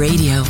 Radio.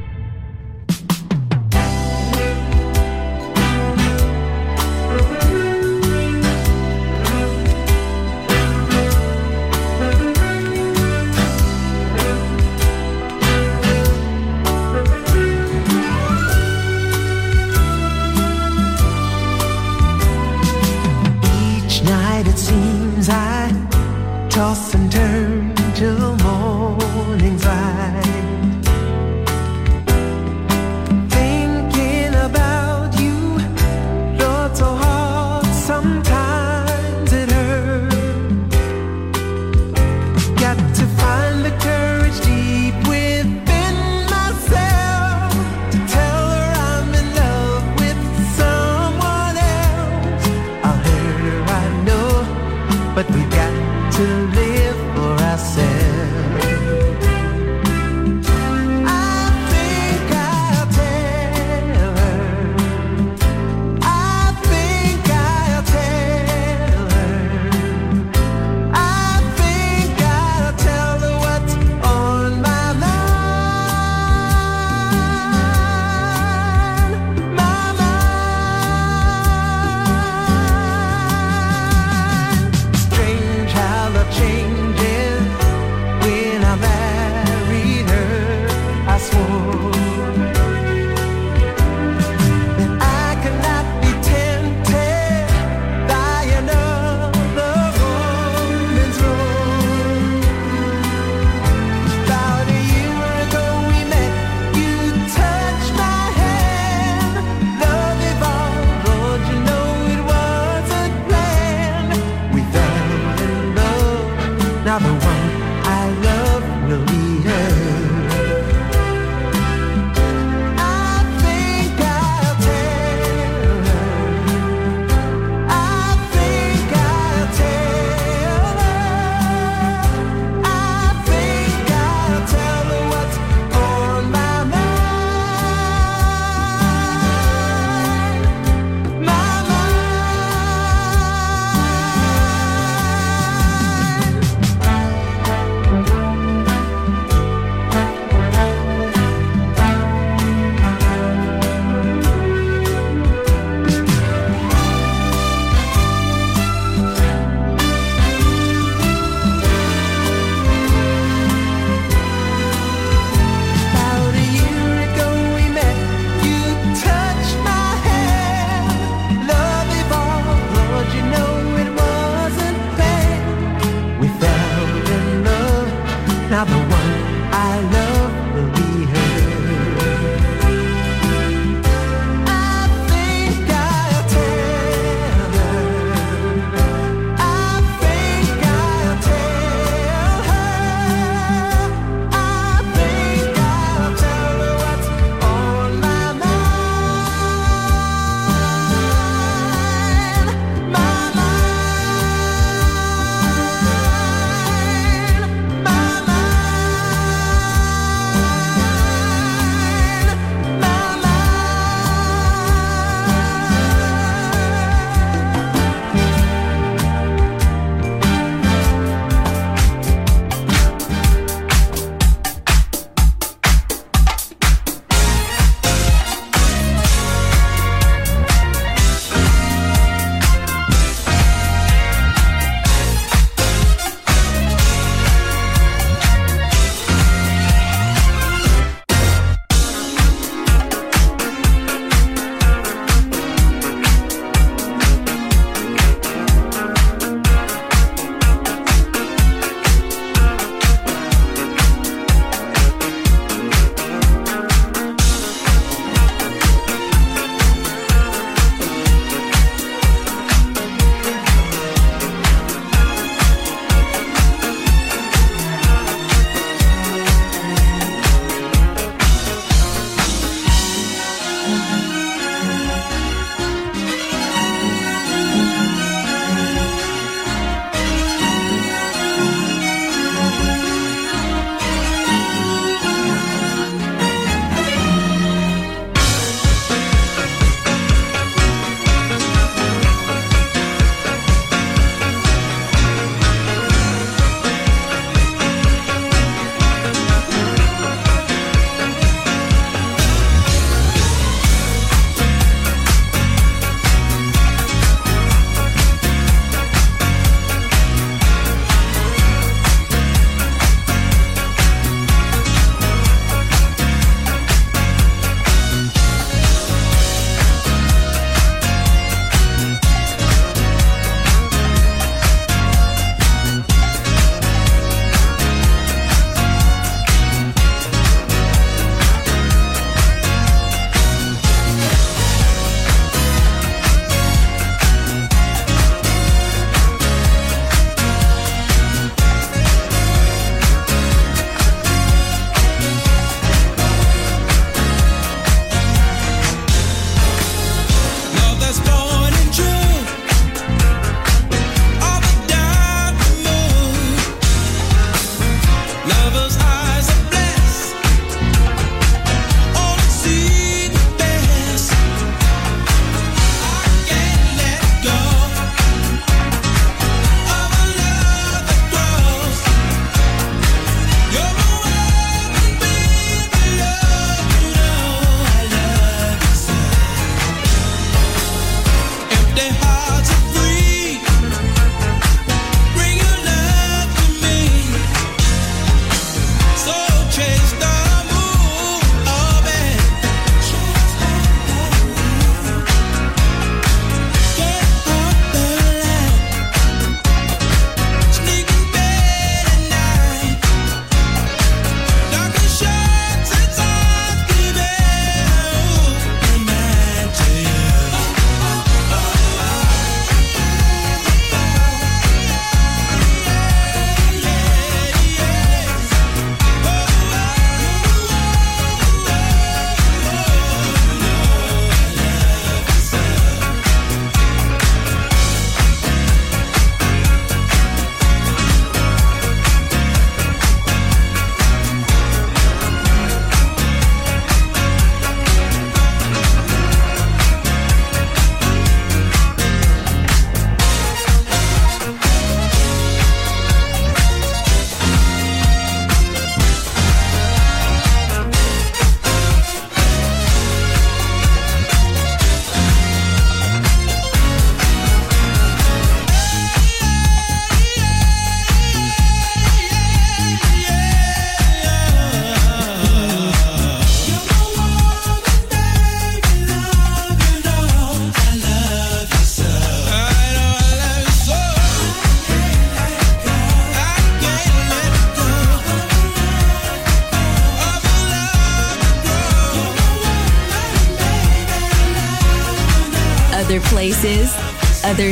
another one.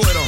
fueron